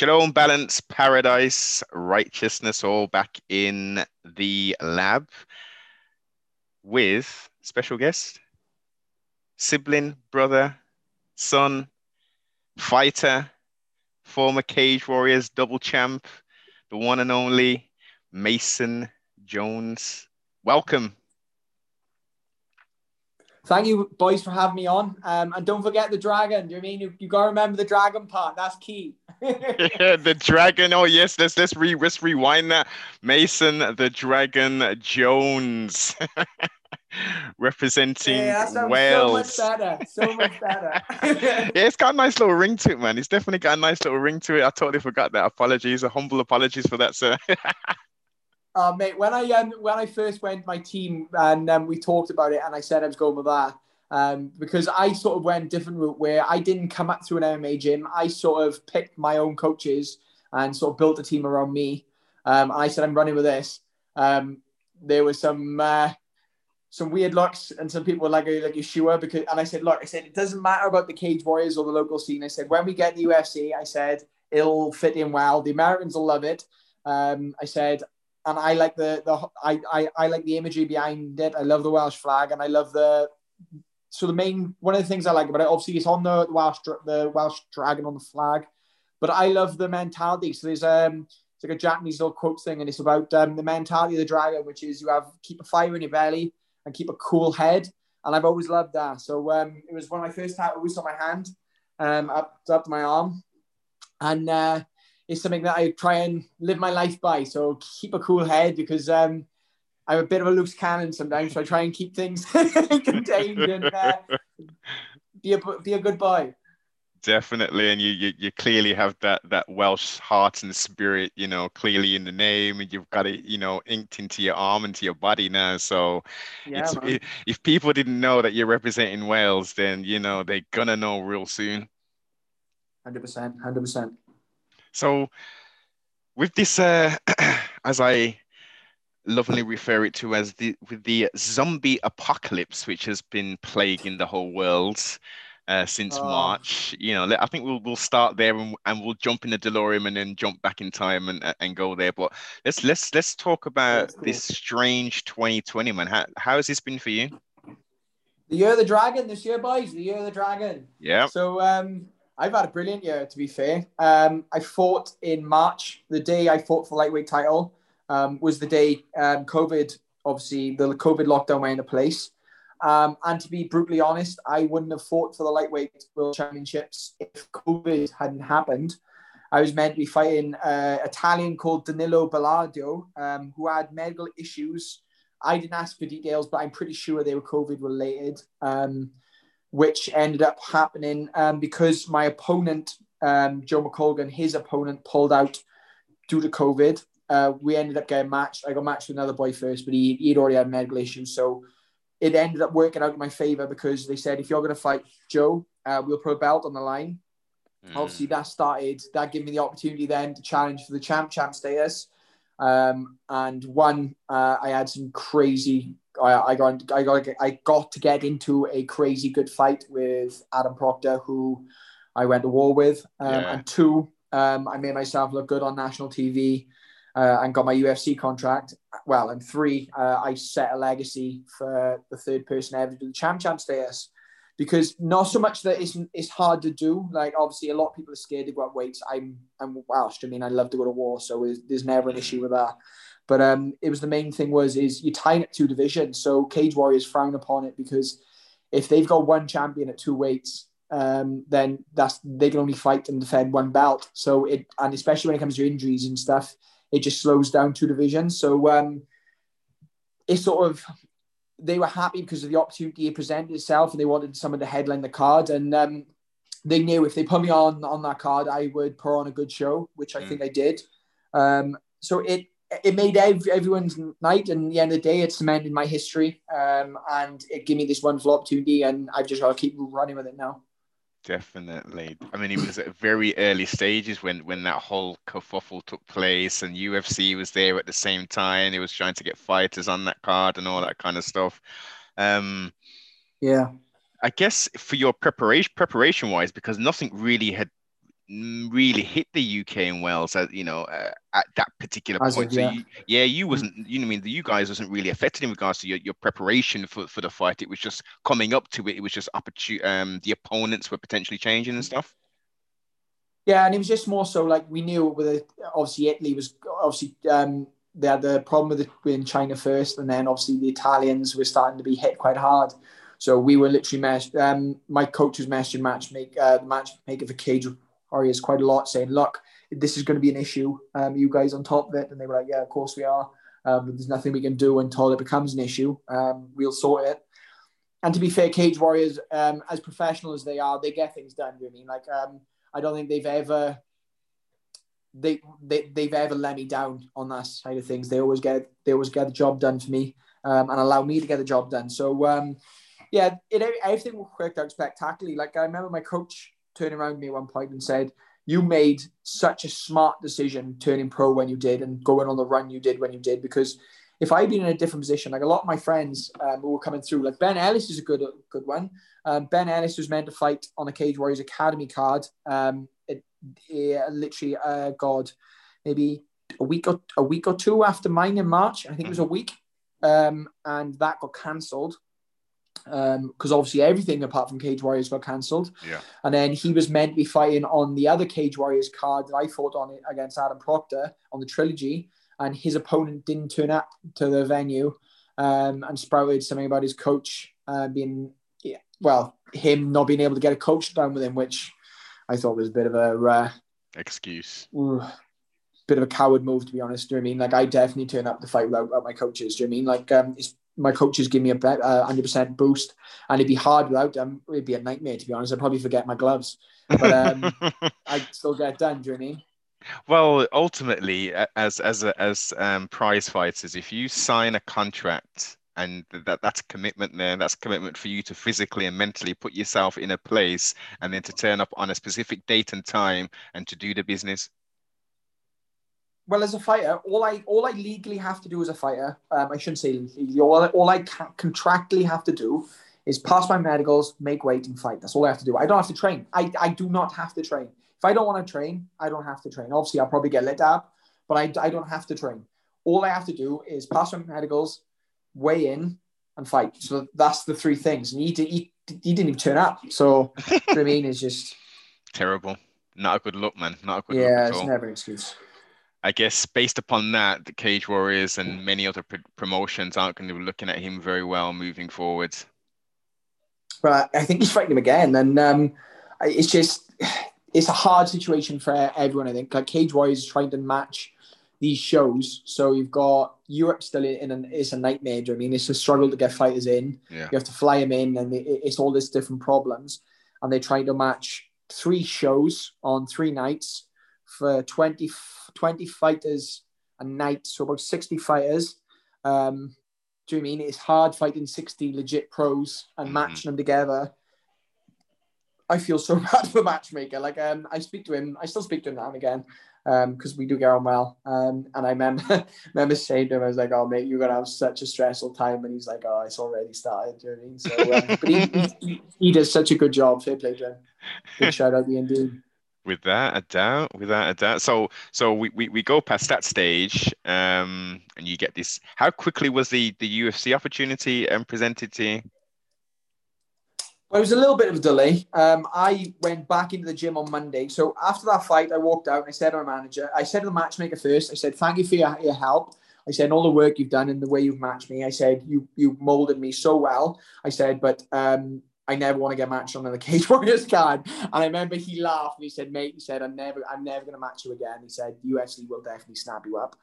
Shalom, balance, paradise, righteousness, all back in the lab with special guest, sibling, brother, son, fighter, former Cage Warriors double champ, the one and only Mason Jones. Welcome. Thank you, boys, for having me on. Um, and don't forget the dragon. You mean you, you got to remember the dragon part? That's key. Yeah, the dragon. Oh yes, let's let's re let's rewind that. Mason the Dragon Jones. representing yeah, Wales. So much better. So much better. yeah, it's got a nice little ring to it, man. It's definitely got a nice little ring to it. I totally forgot that. Apologies, a humble apologies for that, sir. uh, mate, when I um, when I first went my team and um, we talked about it, and I said I was going with that. Um, because I sort of went different route where I didn't come up through an MMA gym. I sort of picked my own coaches and sort of built a team around me. Um, I said I'm running with this. Um, there was some uh, some weird looks, and some people were like, "Are you like you sure?" Because and I said, "Look, I said it doesn't matter about the Cage Warriors or the local scene." I said, "When we get the UFC, I said it'll fit in well. The Americans will love it." Um, I said, and I like the the I, I I like the imagery behind it. I love the Welsh flag, and I love the so the main one of the things I like about it, obviously, it's on the Welsh the Welsh dragon on the flag, but I love the mentality. So there's um it's like a Japanese little quote thing, and it's about um, the mentality of the dragon, which is you have keep a fire in your belly and keep a cool head. And I've always loved that. So um, it was one of my first tattoos on my hand, um, up, up my arm. And uh, it's something that I try and live my life by. So keep a cool head because um, I'm a bit of a loose cannon sometimes. So I try and keep things contained and uh, be, a, be a good boy. Definitely and you, you you clearly have that that welsh heart and spirit you know clearly in the name and you've got it you know inked into your arm into your body now so yeah, it, if people didn't know that you're representing wales then you know they're gonna know real soon. 100% 100% so with this uh as i lovingly refer it to as the with the zombie apocalypse which has been plaguing the whole world uh, since oh. March. You know, I think we'll we'll start there and, and we'll jump in the DeLorean and then jump back in time and and go there. But let's let's let's talk about cool. this strange 2020, man. How how has this been for you? The year of the dragon this year, boys. The year of the dragon. Yeah. So um, I've had a brilliant year, to be fair. Um, I fought in March. The day I fought for lightweight title um, was the day um, COVID, obviously, the COVID lockdown went into place. Um, and to be brutally honest, I wouldn't have fought for the lightweight world championships if COVID hadn't happened. I was meant to be fighting an Italian called Danilo Belluardo, um, who had medical issues. I didn't ask for details, but I'm pretty sure they were COVID related, um, which ended up happening um, because my opponent, um, Joe McColgan, his opponent pulled out due to COVID. Uh, we ended up getting matched. I got matched with another boy first, but he, he'd already had medical issues. So it ended up working out in my favor because they said if you're going to fight Joe, uh, we'll put a belt on the line. Mm. Obviously, that started that gave me the opportunity then to challenge for the champ champ status. Um, and one, uh, I had some crazy. I, I got I got I got to get into a crazy good fight with Adam Proctor, who I went to war with. Um, yeah. And two, um, I made myself look good on national TV uh, and got my UFC contract. Well, and three, uh, I set a legacy for the third person ever to do the champ champ status. Because not so much that it's, it's hard to do. Like obviously, a lot of people are scared to go up weights. I'm I'm Welsh. I mean, I love to go to war, so there's never an issue with that. But um, it was the main thing was is you're tying it two divisions. So Cage Warriors frown upon it because if they've got one champion at two weights, um, then that's they can only fight and defend one belt. So it and especially when it comes to injuries and stuff, it just slows down two divisions. So um, it's sort of they were happy because of the opportunity it presented itself, and they wanted someone to headline the card. And um, they knew if they put me on on that card, I would put on a good show, which I mm. think I did. Um, so it it made everyone's night, and at the end of the day, it cemented my history, um, and it gave me this wonderful opportunity, and I've just got to keep running with it now. Definitely. I mean, it was at very early stages when when that whole kerfuffle took place, and UFC was there at the same time. It was trying to get fighters on that card and all that kind of stuff. Um, yeah. I guess for your preparation preparation wise, because nothing really had really hit the UK and Wales at you know uh, at that particular As point. of- so yeah. you, yeah, you wasn't you know I mean you guys wasn't really affected in regards to your, your preparation for, for the fight. It was just coming up to it. It was just opportune. Um, the opponents were potentially changing and stuff. Yeah, and it was just more so like we knew with obviously Italy was obviously um, they had the problem with it in China first, and then obviously the Italians were starting to be hit quite hard. So we were literally mess. Um, my coach was messaging matchmake uh, the matchmaker for Cage Warriors quite a lot, saying, "Look, this is going to be an issue. Um, you guys on top of it." And they were like, "Yeah, of course we are. Um, there's nothing we can do until it becomes an issue. Um, we'll sort it." And to be fair, Cage Warriors, um, as professional as they are, they get things done. You know I mean, like um, I don't think they've ever they, they they've ever let me down on that side of things. They always get they always get the job done for me um, and allow me to get the job done. So um, yeah, it, everything worked out spectacularly. Like I remember my coach turning around to me at one point and said, "You made such a smart decision turning pro when you did and going on the run you did when you did because." If I'd been in a different position, like a lot of my friends um, who were coming through, like Ben Ellis is a good good one. Um, ben Ellis was meant to fight on a Cage Warriors Academy card. Um, it, yeah, literally, uh, God, maybe a week or a week or two after mine in March. I think it was a week, um, and that got cancelled because obviously everything apart from Cage Warriors got cancelled. Yeah. And then he was meant to be fighting on the other Cage Warriors card that I fought on it against Adam Proctor on the trilogy, and his opponent didn't turn up to the venue, um, and sprouted something about his coach uh, being, yeah, well, him not being able to get a coach down with him, which I thought was a bit of a uh, Excuse. ooh, bit of a coward move, to be honest. Do you know what I mean? Like, I definitely turn up to fight without, without my coaches. Do you know what I mean? Like, um, it's, my coaches give me a uh, 100% boost, and it'd be hard without them. It'd be a nightmare, to be honest. I'd probably forget my gloves. But um, I'd still get it done. Do you know I mean? well, ultimately, as as as um, prize fighters, if you sign a contract and that that's a commitment there, that's a commitment for you to physically and mentally put yourself in a place, and then to turn up on a specific date and time and to do the business. Well, as a fighter, all I all I legally have to do as a fighter, um, I shouldn't say legally, all, all I ca- contractually have to do is pass my medicals, make weight, and fight. That's all I have to do. I don't have to train. I, I do not have to train. If I don't want to train, I don't have to train. Obviously, I'll probably get lit up, but I, I don't have to train. All I have to do is pass my medicals, weigh in, and fight. So that's the three things. And he, he, he didn't even turn up. So, do you what I mean? It's just, Terrible. Not a good look, man. Not a good yeah, look at it's never an excuse. I guess based upon that, the Cage Warriors and many other pr- promotions aren't going to be looking at him very well moving forward. Right, I think he's fighting him again, and um, it's just it's a hard situation for everyone. I think like Cage Warriors is trying to match these shows, so you've got Europe still in, in an, it's a nightmare. do you know what I mean, it's a struggle to get fighters in. Yeah. You have to fly them in, and it, it's all this different problems, and they're trying to match three shows on three nights for 20, 20 fighters a night, so about sixty fighters. Um, do you mean it's hard fighting 60 legit pros and Mhm. matching them together? I feel so bad for the matchmaker. Like, um, I speak to him, I still speak to him now and again, um, because we do get on well. Um, and I remember, remember saying to him, I was like, "Oh, mate, you're gonna have such a stressful time," and he's like, "Oh, it's already started." Do you know what I mean? So, um, but he, he, he, does such a good job. Fair play to him. Big shout out to Ian Dean. Without a doubt, without a doubt. So, so we, we, we go past that stage, um, and you get this. How quickly was the the UFC opportunity um, presented to you? Well, it was a little bit of a delay. Um, I went back into the gym on Monday. So after that fight, I walked out and I said to my manager, I said to the matchmaker first, I said, thank you for your, your help. I said, all the work you've done and the way you've matched me. I said, you you molded me so well. I said, but um, I never want to get matched on the Cage Warriors card. And I remember he laughed and he said, mate, he said, I'm never, I'm never going to match you again. He said, UFC will definitely snap you up.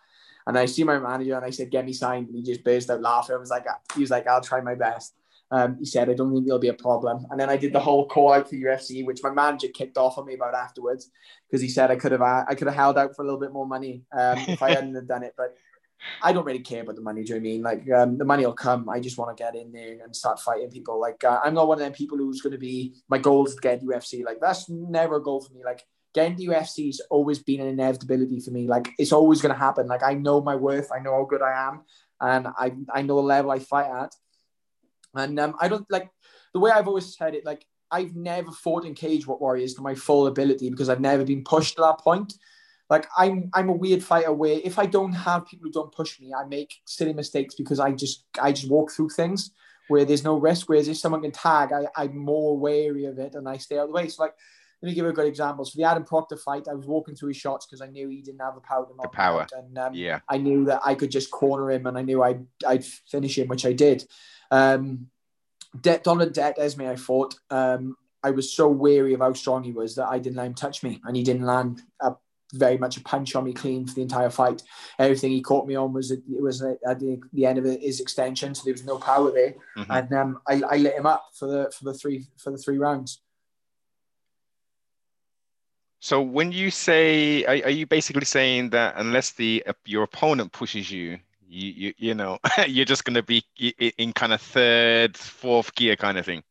And I see my manager and I said, get me signed. And he just burst out laughing. I was like, he was like, I'll try my best. Um, he said, I don't think there'll be a problem. And then I did the whole call out for UFC, which my manager kicked off on me about afterwards because he said I could have I could have held out for a little bit more money um, if I hadn't have done it. But I don't really care about the money. Do you know I mean? Like um, the money will come. I just want to get in there and start fighting people. Like uh, I'm not one of them people who's going to be my goal is to get UFC. Like that's never a goal for me. Like getting to UFC's always been an inevitability for me. Like it's always going to happen. Like I know my worth. I know how good I am, and I I know the level I fight at. And um, I don't like the way I've always said it. Like I've never fought in cage what warriors to my full ability because I've never been pushed to that point. Like I'm I'm a weird fighter where if I don't have people who don't push me, I make silly mistakes because I just I just walk through things where there's no risk. Whereas if someone can tag, I, I'm more wary of it and I stay out of the way. So like let me give you a good example. So the Adam Proctor fight, I was walking through his shots because I knew he didn't have the power to knock the power. Out, and um, yeah, I knew that I could just corner him, and I knew I'd I'd finish him, which I did. Um, De- Donald De- Esme, I fought. Um, I was so wary of how strong he was that I didn't let him touch me, and he didn't land a, very much a punch on me clean for the entire fight. Everything he caught me on was it was at the, the end of his extension, so there was no power there, mm-hmm. and um, I, I lit him up for the for the three for the three rounds. So when you say, are, are, you basically saying that unless the uh, your opponent pushes you, you you, you know, you're just going to be in kind of third, fourth gear kind of thing?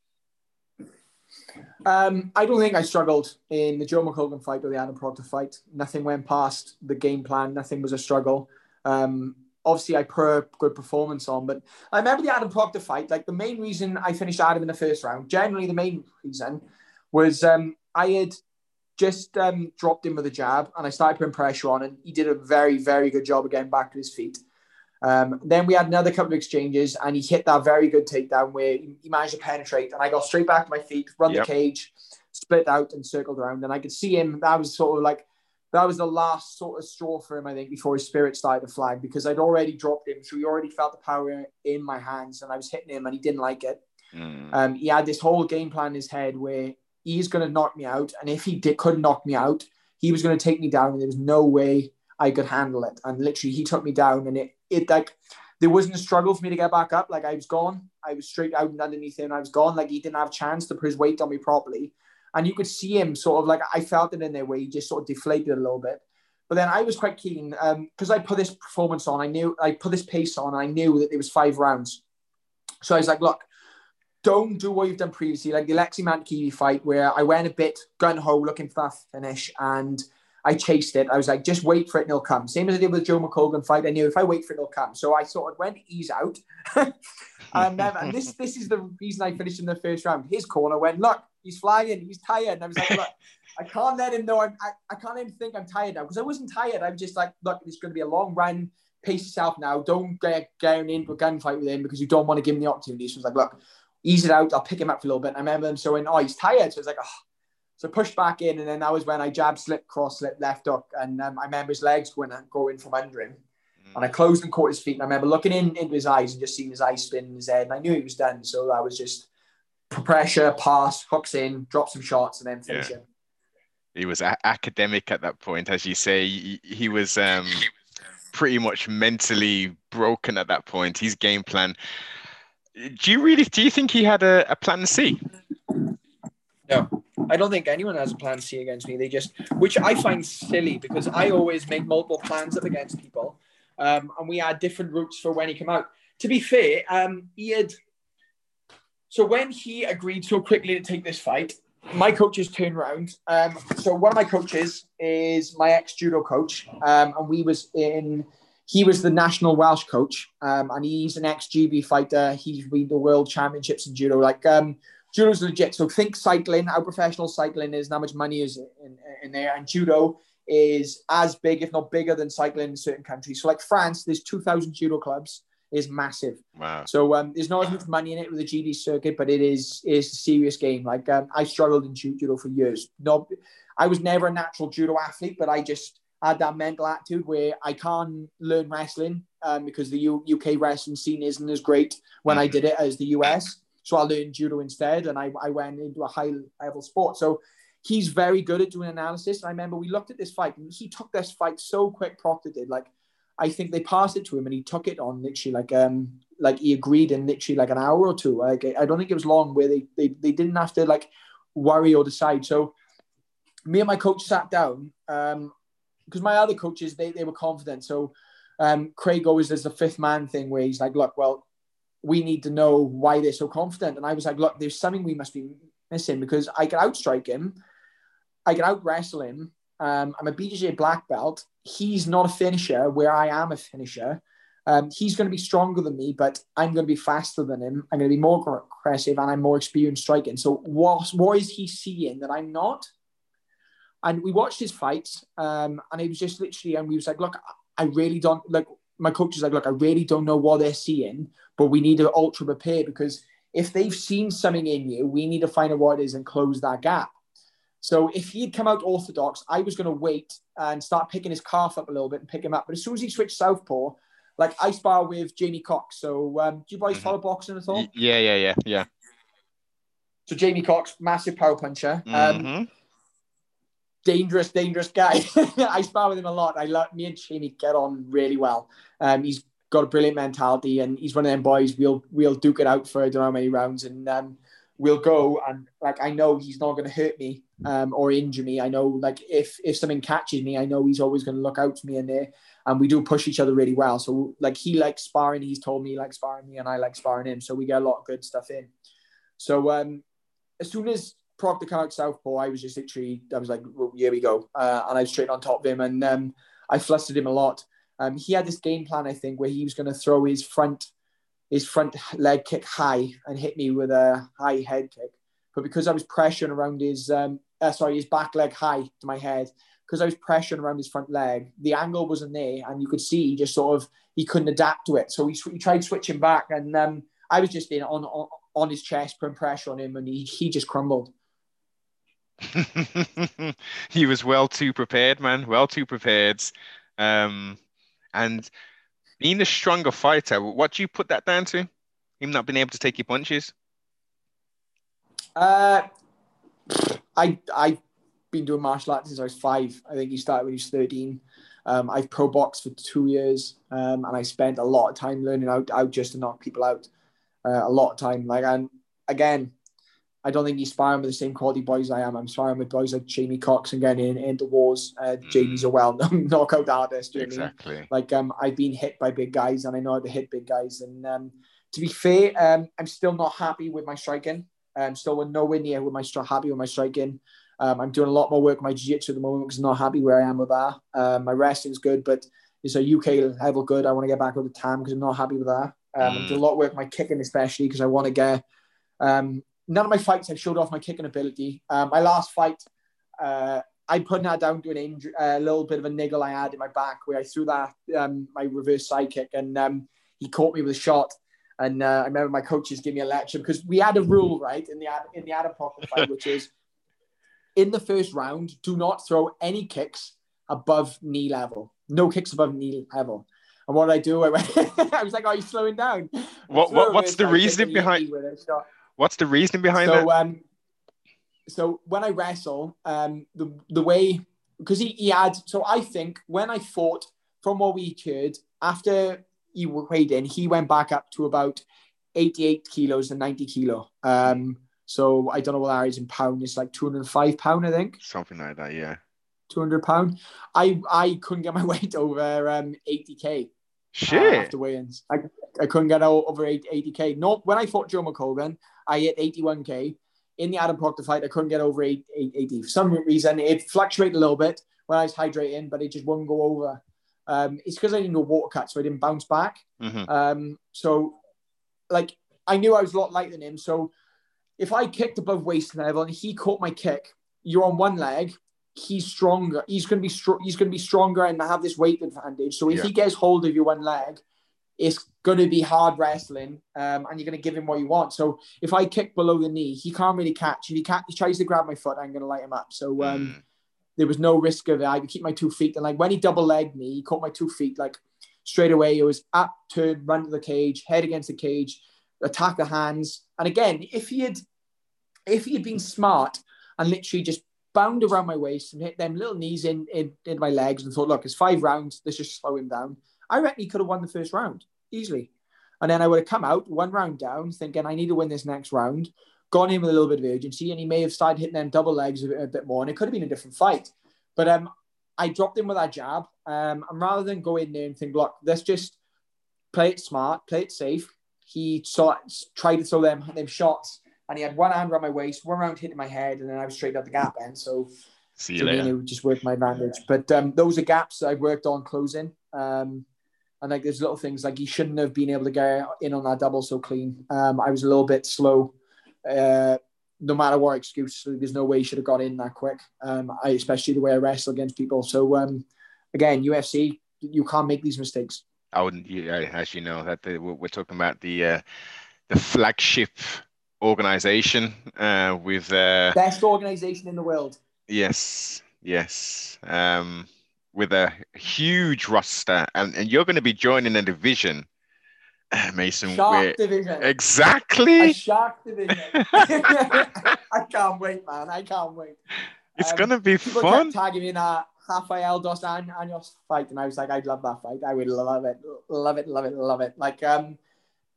Um, I don't think I struggled in the Joe McColgan fight or the Adam Proctor fight. Nothing went past the game plan. Nothing was a struggle. Um, obviously, I put a good performance on, but I remember the Adam Proctor fight. Like the main reason I finished Adam in the first round, generally the main reason was um, I had just um, dropped him with a jab and I started putting pressure on and he did a very, very good job of getting back to his feet. Um, then we had another couple of exchanges and he hit that very good takedown where he, managed to penetrate and I got straight back to my feet, run yep. the cage, split out and circled around. And I could see him. That was sort of like, that was the last sort of straw for him, I think, before his spirit started to flag because I'd already dropped him. So he already felt the power in my hands and I was hitting him and he didn't like it. Mm. Um, he had this whole game plan in his head where he's going to knock me out. And if he did, could knock me out, he was going to take me down. And there was no way I could handle it. And literally, he took me down. And it, it like, there wasn't a struggle for me to get back up. Like, I was gone. I was straight out and underneath him. I was gone. Like, he didn't have a chance to put his weight on me properly. And you could see him sort of like, I felt it in there where he just sort of deflated a little bit. But then I was quite keen because um, I put this performance on. I knew I put this pace on. I knew that it was five rounds. So I was like, look, don't do what you've done previously, like the Aleksi Mäntykivi fight, where I went a bit gun ho looking for that finish and I chased it. I was like, just wait for it and it'll come. Same as I did with Joe McColgan fight. I knew if I wait for it, it'll come. So I sort of went ease out. and, um, and this this is the reason I finished in the first round. His corner went, look, he's flying, he's tired. And I was like, look, I can't let him know I'm, I, I can't even think I'm tired now because I wasn't tired. I'm just like, look, it's going to be a long run. Pace yourself now. Don't get going into a gunfight with him because you don't want to give him the opportunity. So I was like, look, ease it out. I'll pick him up for a little bit. And I remember him showing, oh, he's tired. So it's like, oh. So pushed back in, and then that was when I jab, slip, cross, slip, left hook, and um, I remember his legs going going from under him, mm. and I closed and caught his feet. And I remember looking in into his eyes and just seeing his eyes spin in his head, and I knew he was done. So that was just pressure, pass, hooks in, drop some shots, and then finish yeah. him. He was a- academic at that point, as you say. He, he was um, pretty much mentally broken at that point. His game plan do you really do you think he had a, a plan C? No, I don't think anyone has a plan C against me. They just, which I find silly because I always make multiple plans up against people, um, and we had different routes for when he came out. To be fair, um, he had. So when he agreed so quickly to take this fight, my coaches turned around. Um, so one of my coaches is my ex judo coach, um, and we was in he was the national Welsh coach, um, and he's an ex GB fighter. He's won the world championships in judo. Like um, judo's legit. So think cycling, how professional cycling is, and how much money is in, in there. And judo is as big, if not bigger, than cycling in certain countries. So like France, there's 2,000 judo clubs. Is massive. Wow. So um, there's not as much money in it with the GD circuit, but it is is a serious game. Like um, I struggled in judo for years. No, I was never a natural judo athlete, but I just had that mental attitude where I can't learn wrestling um, because the U- UK wrestling scene isn't as great when I mm. did it as the US. So I learned judo instead, and I, I went into a high level sport. So he's very good at doing analysis. I remember we looked at this fight, and he took this fight so quick. Proctor did like, I think they passed it to him, and he took it on literally like um like he agreed in literally like an hour or two. Like I don't think it was long where they they, they didn't have to like worry or decide. So me and my coach sat down um, because my other coaches they, they were confident. So um, Craig always does the fifth man thing where he's like, look, well, we need to know why they're so confident. And I was like, look, there's something we must be missing because I can outstrike him, I can out wrestle him. Um, I'm a BJJ black belt. He's not a finisher where I am a finisher. Um, he's going to be stronger than me, but I'm going to be faster than him. I'm going to be more aggressive and I'm more experienced striking. So what, what is he seeing that I'm not? And we watched his fights, um, and it was just literally, and we was like, look, I really don't like. My coach is like, look, I really don't know what they're seeing, but we need to ultra prepare because if they've seen something in you, we need to find out what it is and close that gap. So if he'd come out orthodox, I was going to wait and start picking his calf up a little bit and pick him up. But as soon as he switched southpaw, like I spar with Jamie Cox. So um, do you boys mm-hmm. follow boxing at all? Yeah, yeah, yeah, yeah. So Jamie Cox, massive power puncher. Um, mm-hmm. Dangerous, dangerous guy. I spar with him a lot. I love me and Jamie get on really well. Um, he's got a brilliant mentality, and he's one of them boys. We'll we'll duke it out for I don't know how many rounds, and um, we'll go. And like I know he's not going to hurt me um, or injure me. I know like if if something catches me, I know he's always going to look out for me in there. And we do push each other really well. So like he likes sparring. He's told me he likes sparring me, and I like sparring him. So we get a lot of good stuff in. So um, as soon as Proctor came out Southpaw, I was just literally I was like, well, here we go, uh, and I was straight on top of him, and um, I flustered him a lot. Um, he had this game plan, I think, where he was going to throw his front his front leg kick high and hit me with a high head kick. But because I was pressuring around his um, uh, sorry his back leg high to my head, because I was pressuring around his front leg, the angle wasn't there, and you could see he just sort of he couldn't adapt to it. So he, he tried switching back, and um, I was just in on, on on his chest, putting pressure on him, and he he just crumbled. he was well too prepared, man. Well too prepared. Um, and being a stronger fighter, what do you put that down to? Him not being able to take your punches? Uh, I I've been doing martial arts since I was five. I think he started when he was thirteen. Um, I've pro boxed for two years, um, and I spent a lot of time learning how, how just to knock people out. Uh, a lot of time, like and again, I don't think he's sparring with the same quality boys I am. I'm sparring with boys like Jamie Cox and getting in, in the wars. Uh, mm. Jamie's a well known knockout artist. exactly. I mean? Like um, I've been hit by big guys and I know how to hit big guys. And um, to be fair, um, I'm still not happy with my striking. I'm still nowhere near with my happy with my striking. Um, I'm doing a lot more work with my jiu-jitsu at the moment because I'm not happy where I am with that. Um, my wrestling's good, but it's a UK level good. I want to get back with the time because I'm not happy with that. Um, mm. I'm doing a lot of work with my kicking especially because I want to get um, none of my fights I've showed off my kicking ability. Um, my last fight, uh, I put that down to an injury, a little bit of a niggle I had in my back where I threw that um, my reverse side kick and um, he caught me with a shot. And uh, I remember my coaches gave me a lecture because we had a rule right in the in the Adam Proctor fight, which is in the first round, do not throw any kicks above knee level. No kicks above knee level. And what did I do? I went. I was like, "Are you slowing down?" What, what what's the reasoning behind? What's the reasoning behind so, that? Um, so when I wrestle, um, the the way because he, he had so I think when I fought from what we heard after he weighed in, he went back up to about 88 kilos and 90 kilo. Um, so I don't know what that is in pound. It's like 205 pound, I think. Something like that, yeah. 200 pound. I I couldn't get my weight over um 80k. Shit. Uh, after weigh-ins, I, I couldn't get over 80k. No, when I fought Joe McColgan, I hit 81k. In the Adam Proctor fight, I couldn't get over 80. For some reason, it fluctuated a little bit when I was hydrating, but it just wouldn't go over. Um, it's because I didn't go water cut, so I didn't bounce back. Mm-hmm. Um, so, like, I knew I was a lot lighter than him. So, if I kicked above waist level and he caught my kick, you're on one leg. He's stronger. He's going to be str- He's going to be stronger and have this weight advantage. So if yeah. he gets hold of your one leg, it's going to be hard wrestling, um, and you're going to give him what you want. So if I kick below the knee, he can't really catch. If he, can't, he tries to grab my foot, I'm going to light him up. So um, mm. there was no risk of it. I could keep my two feet. And like when he double legged me, he caught my two feet like straight away. It was up, turn, run to the cage, head against the cage, attack the hands. And again, if he had, if he had been smart and literally just bound around my waist and hit them little knees in, in, in my legs and thought, look, it's five rounds. Let's just slow him down. I reckon he could have won the first round easily. And then I would have come out one round down, thinking I need to win this next round, gone in with a little bit of urgency, and he may have started hitting them double legs a bit, a bit more, and it could have been a different fight. But um, I dropped him with that jab, um, and rather than go in there and think, look, let's just play it smart, play it safe. He saw tried to throw them them shots, and he had one hand around my waist, one round hitting my head, and then I was straight out the gap end. So See you later. Me, it just worked my advantage. But um, those are gaps I've worked on closing. Um, And like there's little things like he shouldn't have been able to get in on that double so clean. Um, I was a little bit slow. Uh, no matter what excuse, there's no way he should have got in that quick. Um, I, especially the way I wrestle against people. So um, again, UFC, you can't make these mistakes. I wouldn't, yeah, as you know, that the, we're talking about the uh, the flagship organization uh, with uh, best organization in the world. Yes, yes. Um, with a huge roster, and, and you're going to be joining a division, Mason. Shark division. Exactly. A shark division. I can't wait, man. I can't wait. It's um, going to be people fun. Kept tagging me in a Rafael dos Anjos fight, and I was like, I'd love that fight. I would love it, love it, love it, love it. Like, um,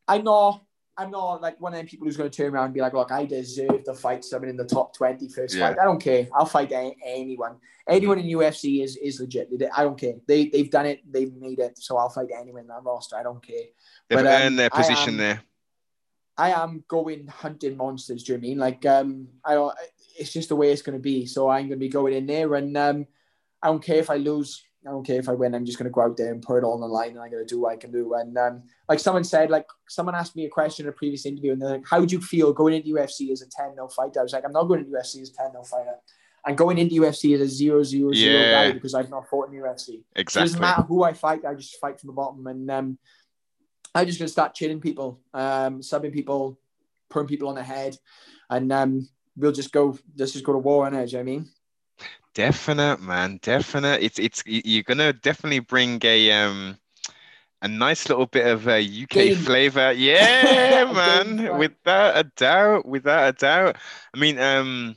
I know I'm not like one of them people who's going to turn around and be like, look, I deserve to fight someone in the top 20 first yeah. fight. I don't care. I'll fight anyone. Anyone in UFC is is legit. I don't care. They they've done it. They've made it. So I'll fight anyone in that roster. I don't care. They've but, earned um, their position I am, there. I am going hunting monsters. Do you know I mean like um I don't. It's just the way it's going to be. So I'm going to be going in there, and um I don't care if I lose. I don't care if I win. I'm just going to go out there and put it all on the line, and I'm going to do what I can do. And um, like someone said, like someone asked me a question in a previous interview, and they're like, "How do you feel going into UFC as a 10-0 fighter?" I was like, "I'm not going into UFC as a 10-0 fighter. I'm going into UFC as a 0 0 yeah. guy because I've not fought in UFC. Exactly. It doesn't matter who I fight. I just fight from the bottom, and um, I'm just going to start chilling people, um, subbing people, putting people on the head, and um, we'll just go. Let's just go to war on it. You know I mean? Definite, man. Definite. It's it's you're gonna definitely bring a um a nice little bit of a UK Game. flavor. Yeah, man. without a doubt. Without a doubt. I mean, um,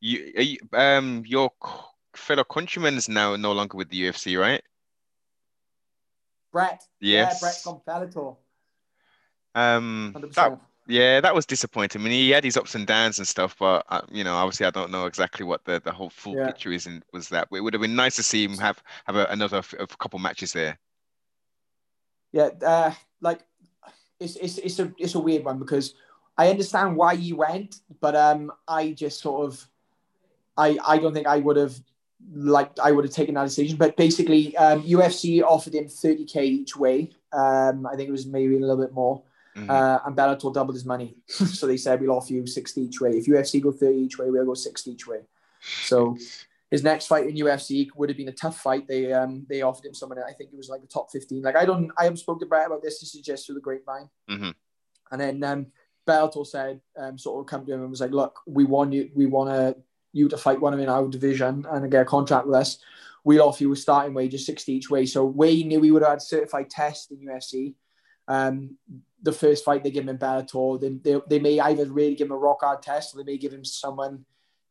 you, you um your fellow countrymen is now no longer with the UFC, right? Brett. Yes. Yeah, Brett's from Bellator. Um, that, yeah, that was disappointing. I mean, he had his ups and downs and stuff, but uh, you know, obviously, I don't know exactly what the, the whole full yeah. picture is. And was that it would have been nice to see him have have a, another a couple matches there. Yeah, uh, like it's it's it's a it's a weird one because I understand why you went, but um, I just sort of, I I don't think I would have like I would have taken that decision. But basically, um, UFC offered him 30k each way. Um, I think it was maybe a little bit more. Mm-hmm. Uh, and Bellator doubled his money. so they said, we'll offer you 60 each way. If UFC go 30 each way, we'll go 60 each way. So his next fight in UFC would have been a tough fight. They um they offered him someone, I think it was like the top 15. Like I don't, I haven't spoken to Brett about this. This is just through the grapevine. Mm-hmm. And then um, Bellator said, um, sort of come to him and was like, look, we want you, we want to you to fight one of in our division and get a contract with us. We'll offer you a starting wage of 60 each way. So we knew we would have had certified test in UFC. Um, the first fight they give him in Bellator, they, they, they may either really give him a rock hard test or they may give him someone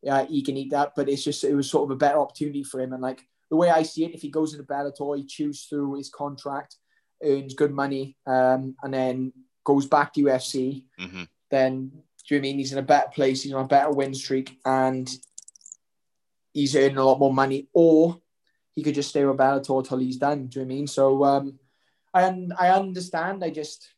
uh, he can eat that. But it's just it was sort of a better opportunity for him. And like the way I see it, if he goes into Bellator, he chews through his contract, earns good money, um, and then goes back to UFC, mm-hmm. then do you know I mean he's in a better place, he's on a better win streak, and he's earning a lot more money, or he could just stay with Bellator till he's done. Do you know I mean? So um, I I understand. I just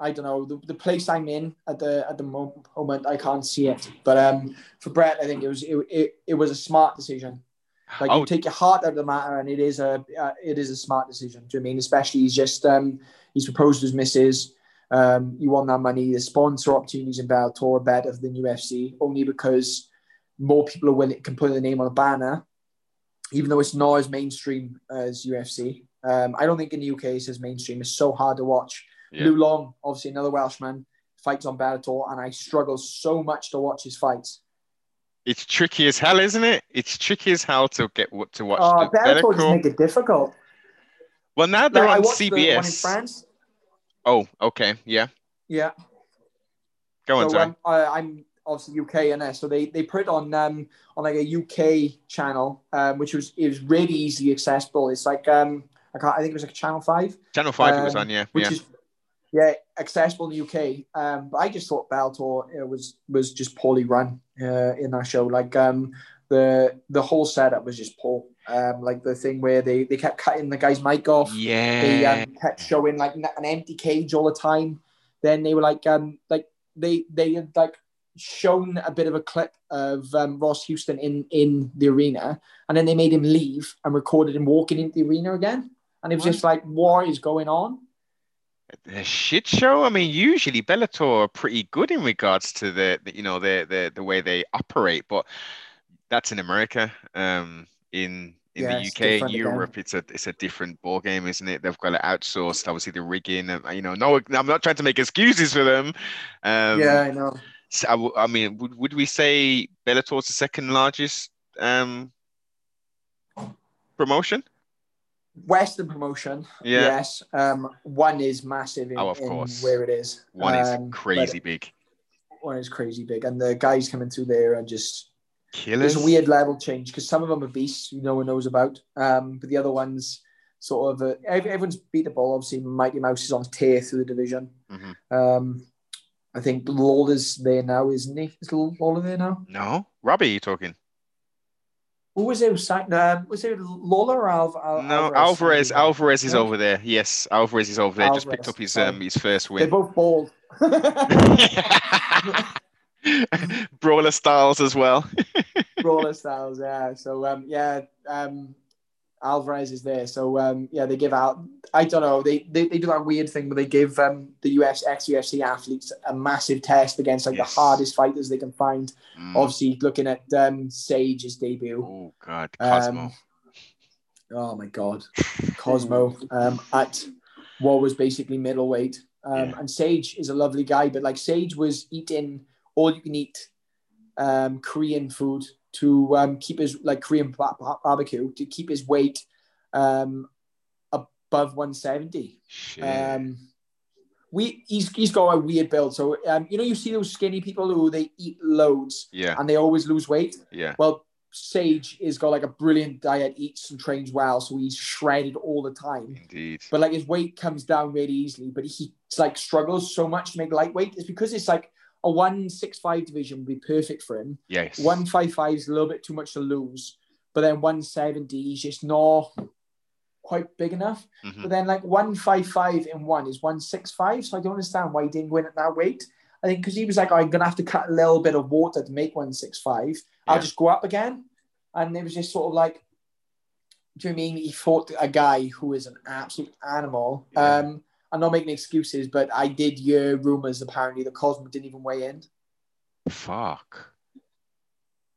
I don't know the, the place I'm in at the at the moment. I can't see it. But um, for Brett, I think it was it, it, it was a smart decision. Like oh. you take your heart out of the matter, and it is a uh, it is a smart decision. Do you know I mean? Especially he's just um, he's proposed his missus. Um, you want that money. The sponsor opportunities in Bellator are better than UFC, only because more people are willing can put their name on a banner, even though it's not as mainstream as UFC. Um, I don't think in the UK it's as mainstream. It's so hard to watch. Yeah. Lou Long, obviously another Welshman, fights on Bellator, and I struggle so much to watch his fights. It's tricky as hell, isn't it? It's tricky as hell to get to watch. Oh, Bellator just make it difficult. Well, now they're like, on CBS. The one in France. Oh, okay, yeah. Yeah. Go on, so, um, I, am obviously UK and there. So they they put it on um on like a UK channel, um, which was it was really easily accessible. It's like um I can't I think it was like Channel Five. Channel Five um, it was on, yeah. Which yeah. is yeah accessible in the UK. Um, but I just thought Bellator it was was just poorly run uh, in that show. Like um the the whole setup was just poor. Um, like the thing where they, they kept cutting the guy's mic off. Yeah. They um, kept showing like an empty cage all the time. Then they were like um like they they had like shown a bit of a clip of um, Ross Houston in in the arena, and then they made him leave and recorded him walking into the arena again. and it was What? just like, what is going on? A shit show. I mean, usually Bellator are pretty good in regards to the, the you know the the the way they operate, but that's in America. Um, in in Yeah, the it's UK, again. Europe, it's a it's a different ball game, isn't it? They've got it outsourced, obviously the rigging. And, you know, no, I'm not trying to make excuses for them. Um, yeah, I know. so I, w- I mean, would would we say Bellator's the second largest um promotion? Western promotion, Yeah. yes. Um, one is massive in, Oh, of course. where it is. One is Um, crazy big. One is crazy big, and the guys coming through there are just Killers. there's a weird level change because some of them are beasts you no one knows about, um, but the other ones sort of uh, everyone's beatable. Obviously, Mighty Mouse is on tear through the division. Mhm. Um, I think Lawler's there now, isn't he? Is Lawler there now? No, Robbie, are you talking? Who was signed- Um, was it Lawler or Alv- Al- No, Alvarez. signed? Alvarez is Yeah. over there. Yes, Alvarez is over there. Just picked up his um his first win. They're both bald. Brawler styles as well. Brawler styles, yeah. So um, yeah, um, Alvarez is there. So um, yeah, they give out. I don't know. They, they they do that weird thing where they give um the US ex UFC athletes a massive test against like Yes. the hardest fighters they can find. Mm. Obviously, looking at um Sage's debut. Oh God, Cosmo. Um, oh my god, Cosmo um, at what was basically middleweight. Um, Yeah. And Sage is a lovely guy, but like Sage was eating all you can eat um, Korean food to um, keep his like Korean ba- ba- barbecue to keep his weight um, above 170. Um, we he's, he's got a weird build. So um, you know you see those skinny people who they eat loads yeah, and they always lose weight. yeah. Well, Sage has got like a brilliant diet, eats and trains well, so he's shredded all the time. Indeed. But like his weight comes down really easily, but he like struggles so much to make lightweight. It's because it's like a one six five division would be perfect for him. Yes. One five five is a little bit too much to lose, but then one seventy he's just not quite big enough. Mhm. But then like one five five in one is one six five, so I don't understand why he didn't win at that weight. I think because he was like, I'm gonna have to cut a little bit of water to make one six five. I'll just go up again, and it was just sort of like, do you mean he fought a guy who is an absolute animal? Yeah. Um, I'm not making excuses, but I did hear rumors apparently that Cosmo didn't even weigh in. Fuck.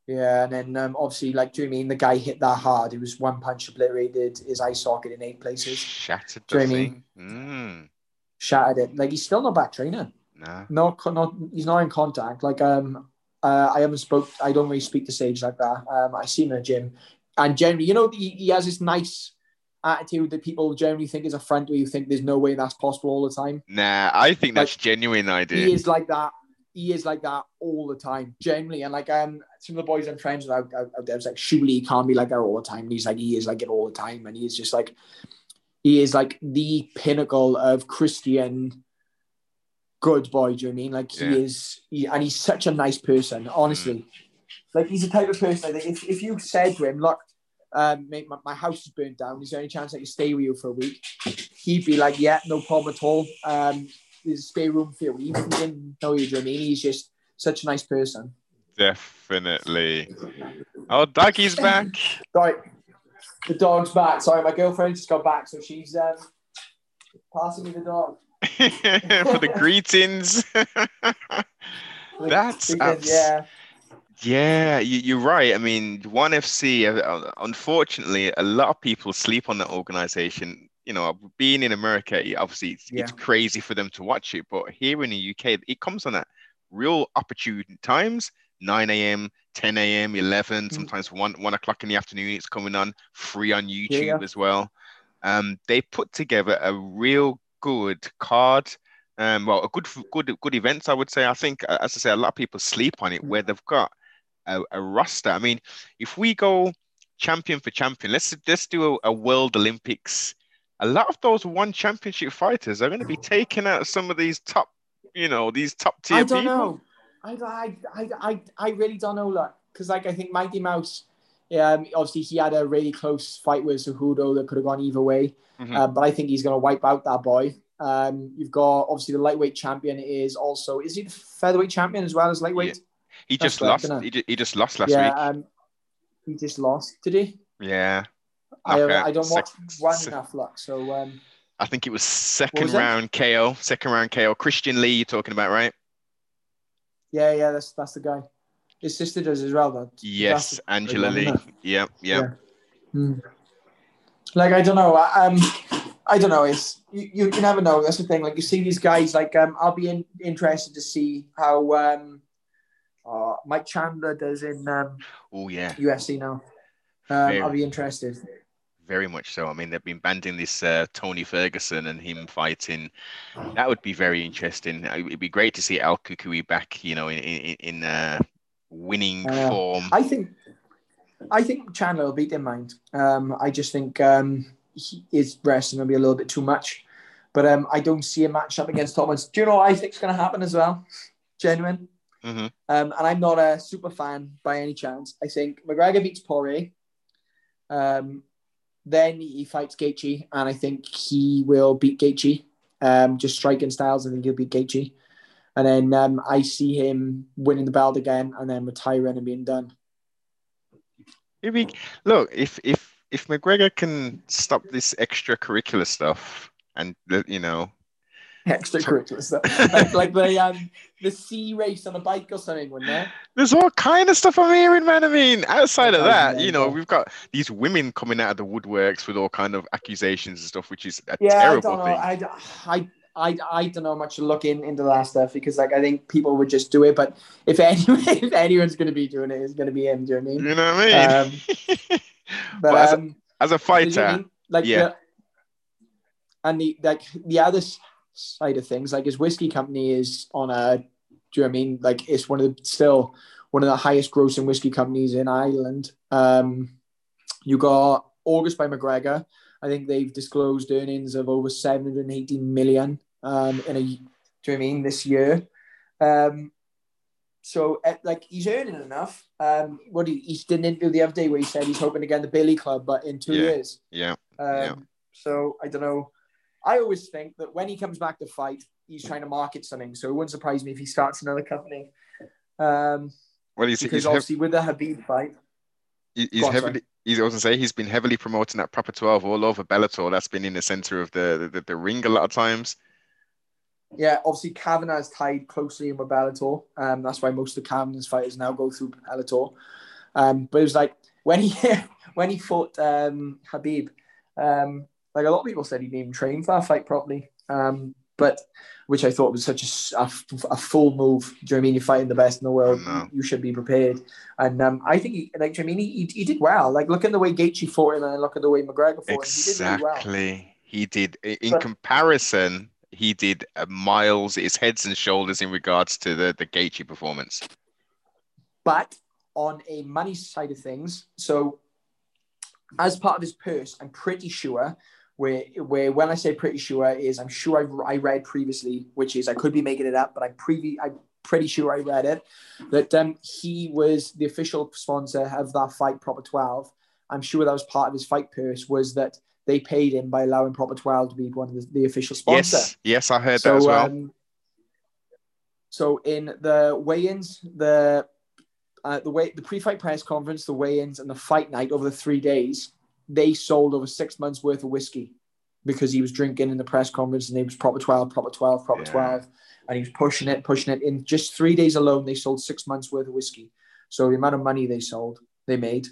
Yeah, and then um, obviously, like, do you mean the guy hit that hard? It was one punch obliterated his eye socket in eight places, Shattered Do you know what I thing. Mm. shattered it. Like he's still not back training. Nah. Not, not he's not in contact. Like um, uh, I haven't spoke. I don't really speak to Sage like that. Um, I see him in the gym, and generally, you know, he, he has this nice attitude that people generally think is a front, where you think there's no way that's possible all the time. Nah, I think that's genuine idea. He is like that. He is like that all the time, generally. And like um, some of the boys I'm friends with out, out, out there was like, surely he can't be like that all the time. And he's like, he is like it all the time, and he's just like, he is like the pinnacle of Christian good boy. Do you know what I mean? Like he Yeah. is, he, and he's such a nice person. Honestly, like he's the type of person. I think if, if you said to him, look. Um, mate, my, my house is burnt down. Is there any chance I can stay with you for a week? He'd be like, yeah, no problem at all. Um, there's a spare room for you. He didn't know you, do I mean? He's just such a nice person. Definitely. Oh, Dougie's back. Sorry, the dog's back. Sorry, my girlfriend just got back, so she's um, passing me the dog. for the greetings. That's Because, yeah, Yeah, you, you're right. I mean, One FC, uh, unfortunately, a lot of people sleep on that organization. You know, being in America, obviously, it's, it's crazy for them to watch it. But here in the UK, it comes on at real opportune times 9 a.m., 10 a.m., 11, Mm. sometimes 1, 1 o'clock in the afternoon. It's coming on free on YouTube yeah. as well. Um, they put together a real good card. Um, well, a good, good, good events, I would say. I think, uh, as I say, a lot of people sleep on it where they've got a, a roster. I mean, if we go champion for champion, let's let's do a, a World Olympics. A lot of those one championship fighters are going to be taking out some of these top, you know, these top tier I don't people. know. I, I, I, I, really don't know, like, because like I think Mighty Mouse, um, obviously he had a really close fight with Cejudo that could have gone either way, Mhm. uh, but I think he's going to wipe out that boy. Um, you've got obviously the lightweight champion is also is he the featherweight champion as well as lightweight? He That's just lost. He just, he just lost last yeah, week. um, he just lost today. Yeah. I, Okay, I don't watch sec- one se- enough luck. So um, I think it was second was round KO, second round KO. Christian Lee, you're talking about, right? yeah, yeah, that's that's the guy. His sister does as well. Though. Yes, Angela Lee. it? Yep, yep. Hmm. Like I don't know. I- Um, I don't know. It's you, you. You never know. That's the thing. Like you see these guys. Like um, I'll be in, interested to see how um, uh, Mike Chandler does in um, Oh yeah, UFC now. Um, I'll be interested. very much so. I mean, they've been banding this uh, Tony Ferguson and him fighting. That would be very interesting. Uh, It'd be great to see El Cucuy back, you know, in in, in uh, winning Uh, form. I think. I think Chandler will beat him. Mind. Um, I just think um, he, his wrestling will be a little bit too much. But um, I don't see a match up against Thomas. Do you know what I think's going to happen as well? Genuine. Hmm Um, and I'm not a super fan by any chance. I think McGregor beats Poirier. Um, then he fights Gaethje, and I think he will beat Gaethje. Um, just striking styles, I think he'll beat Gaethje. And then um, I see him winning the belt again, and then retiring and being done. Look if if if McGregor can stop this extracurricular stuff and you know Extracurricular stuff, like, like the um, the sea race on a bike or something, wasn't there? There's all kind of stuff I'm hearing, man. I mean, outside of that, you know, we've got these women coming out of the woodworks with all kind of accusations and stuff, which is a Yeah, I terrible don't know. thing. I, I, I, I don't know much to look in into that stuff because like I think people would just do it. But if anyone, if anyone's going to be doing it, it's going to be him. Do you know what I mean? You know what I mean? But, But as a- um, As a you know I fighter, mean? like yeah. the, and the like the other side of things, like his whiskey company is on a. Do you know what I mean? Like it's one of the still one of the highest grossing whiskey companies in Ireland. Um, you got August by McGregor. I think they've disclosed earnings of over 780 million um, in a. Do you know I mean? This year. Um, so eh, like he's earning enough. Um, what he, he did an interview the other day where he said he's hoping to get in the Billy Club, but in two Yeah. years. yeah, Um, Yeah. So I don't know. I always think that when he comes back to fight, he's trying to market something. So it wouldn't surprise me if he starts another company. Um, well, he's because he's, hev- obviously with the Khabib fight, he's on, heavily. He's also say he's been heavily promoting that proper 12 all over Bellator. That's been in the center of the, the, the ring a lot of times. yeah, obviously Kavanagh is tied closely in with Bellator. Um, that's why most of Kavanagh's fighters now go through Bellator. Um, but it was like when he when he fought um, Khabib, um, like a lot of people said he didn't even train for that fight properly. Um, but which I thought was such a a full move. Do you know I mean? You're fighting the best in the world. Know. You should be prepared. And um, I think, he, like, do you know I mean? He, he, he did well. Like, look at the way Gaethje fought him and look at the way McGregor fought him. He did really well. Exactly. He did. In But- comparison, he did uh, miles. His heads and shoulders in regards to the the Gaethje performance. But on a money side of things, so as part of his purse, I'm pretty sure where where when I say pretty sure is I'm sure I, I read previously, which is I could be making it up, but I'm previ- I'm pretty sure I read it that um, he was the official sponsor of that fight, Proper Twelve. I'm sure that was part of his fight purse was that they paid him by allowing Proper Twelve to be one of the, the official sponsor. Yes, yes, I heard that as well. Um, so in the weigh-ins, the uh, the way the pre-fight press conference, the weigh-ins, and the fight night over the three days, they sold over six months worth of whiskey because he was drinking in the press conference and he was proper twelve, proper twelve, proper Yeah. twelve, and he was pushing it, pushing it. In just three days alone, they sold six months worth of whiskey. So the amount of money they sold, they made.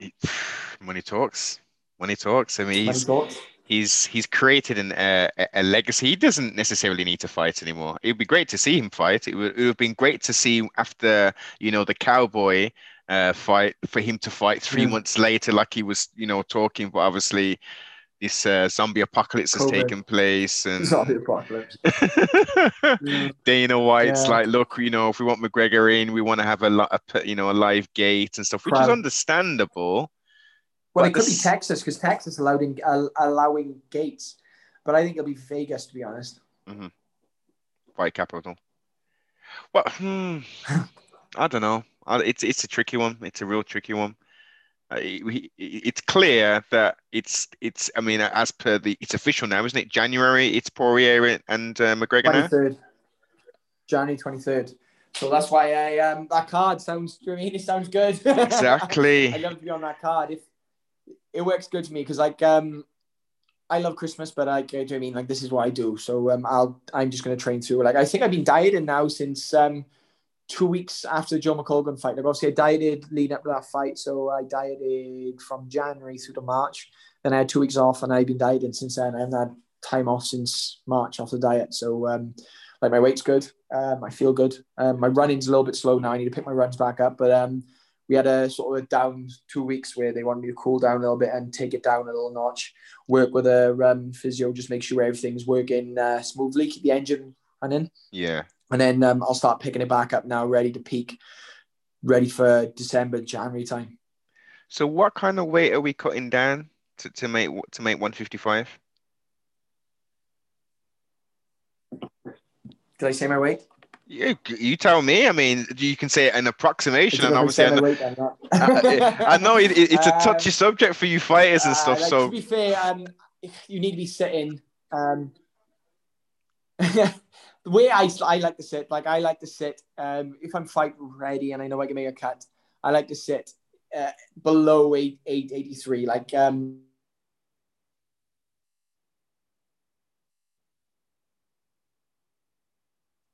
Money talks. Money talks. I mean, he's he's he's created an, uh, a- a legacy. He doesn't necessarily need to fight anymore. It would be great to see him fight. It would, it would have been great to see after you know the cowboy uh, fight for him to fight three Yeah. months later, like he was you know talking. But obviously, this uh, zombie apocalypse has COVID. taken place, and Zombie apocalypse. Yeah. Dana White's Yeah. like, look, you know, if we want McGregor in, we want to have a, lo- a p- you know a live gate and stuff, which is understandable. Well, it could be Texas because Texas allowed in, uh, allowing gates, but I think it'll be Vegas to be honest. fight capital. Well, hmm, I don't know. I- It's it's a tricky one. It's a real tricky one. Uh, it- it's clear that it's it's. I mean, as per the, it's official now, isn't it? January. It's Poirier and uh, McGregor Twenty now. January twenty third. So that's why I um that card sounds. Do you I mean it sounds good? Exactly. I'd love to be on that card. If it works good for me because like um I love Christmas, but I, do you know I mean like this is what I do. So um, I'll I'm just gonna train through. Like I think I've been dieting now since um two weeks after the Joe McColgan fight. Like obviously I dieted leading up to that fight, so I dieted from January through to March. Then I had two weeks off, and I've been dieting since then. I haven't had time off since March off the diet. So um, like my weight's good. Um, I feel good. Um, my running's a little bit slow now. I need to pick my runs back up, but um, we had a sort of a down two weeks where they wanted me to cool down a little bit and take it down a little notch. Work with a um, physio, just make sure everything's working uh, smoothly, keep the engine running. Yeah. And then um, I'll start picking it back up now, ready to peak, ready for December, January time. So, what kind of weight are we cutting down to, to make to make 155? Did I say my weight? You, you tell me. I mean, you can say an approximation, and obviously, I know, I know it, it, it's a touchy um, subject for you fighters and uh, stuff. Like, so, to be fair, um, you need to be sitting. Um, the way I, I like to sit, like I like to sit. Um, if I'm fight ready and I know I can make a cut, I like to sit uh, below eight, 883. Like um,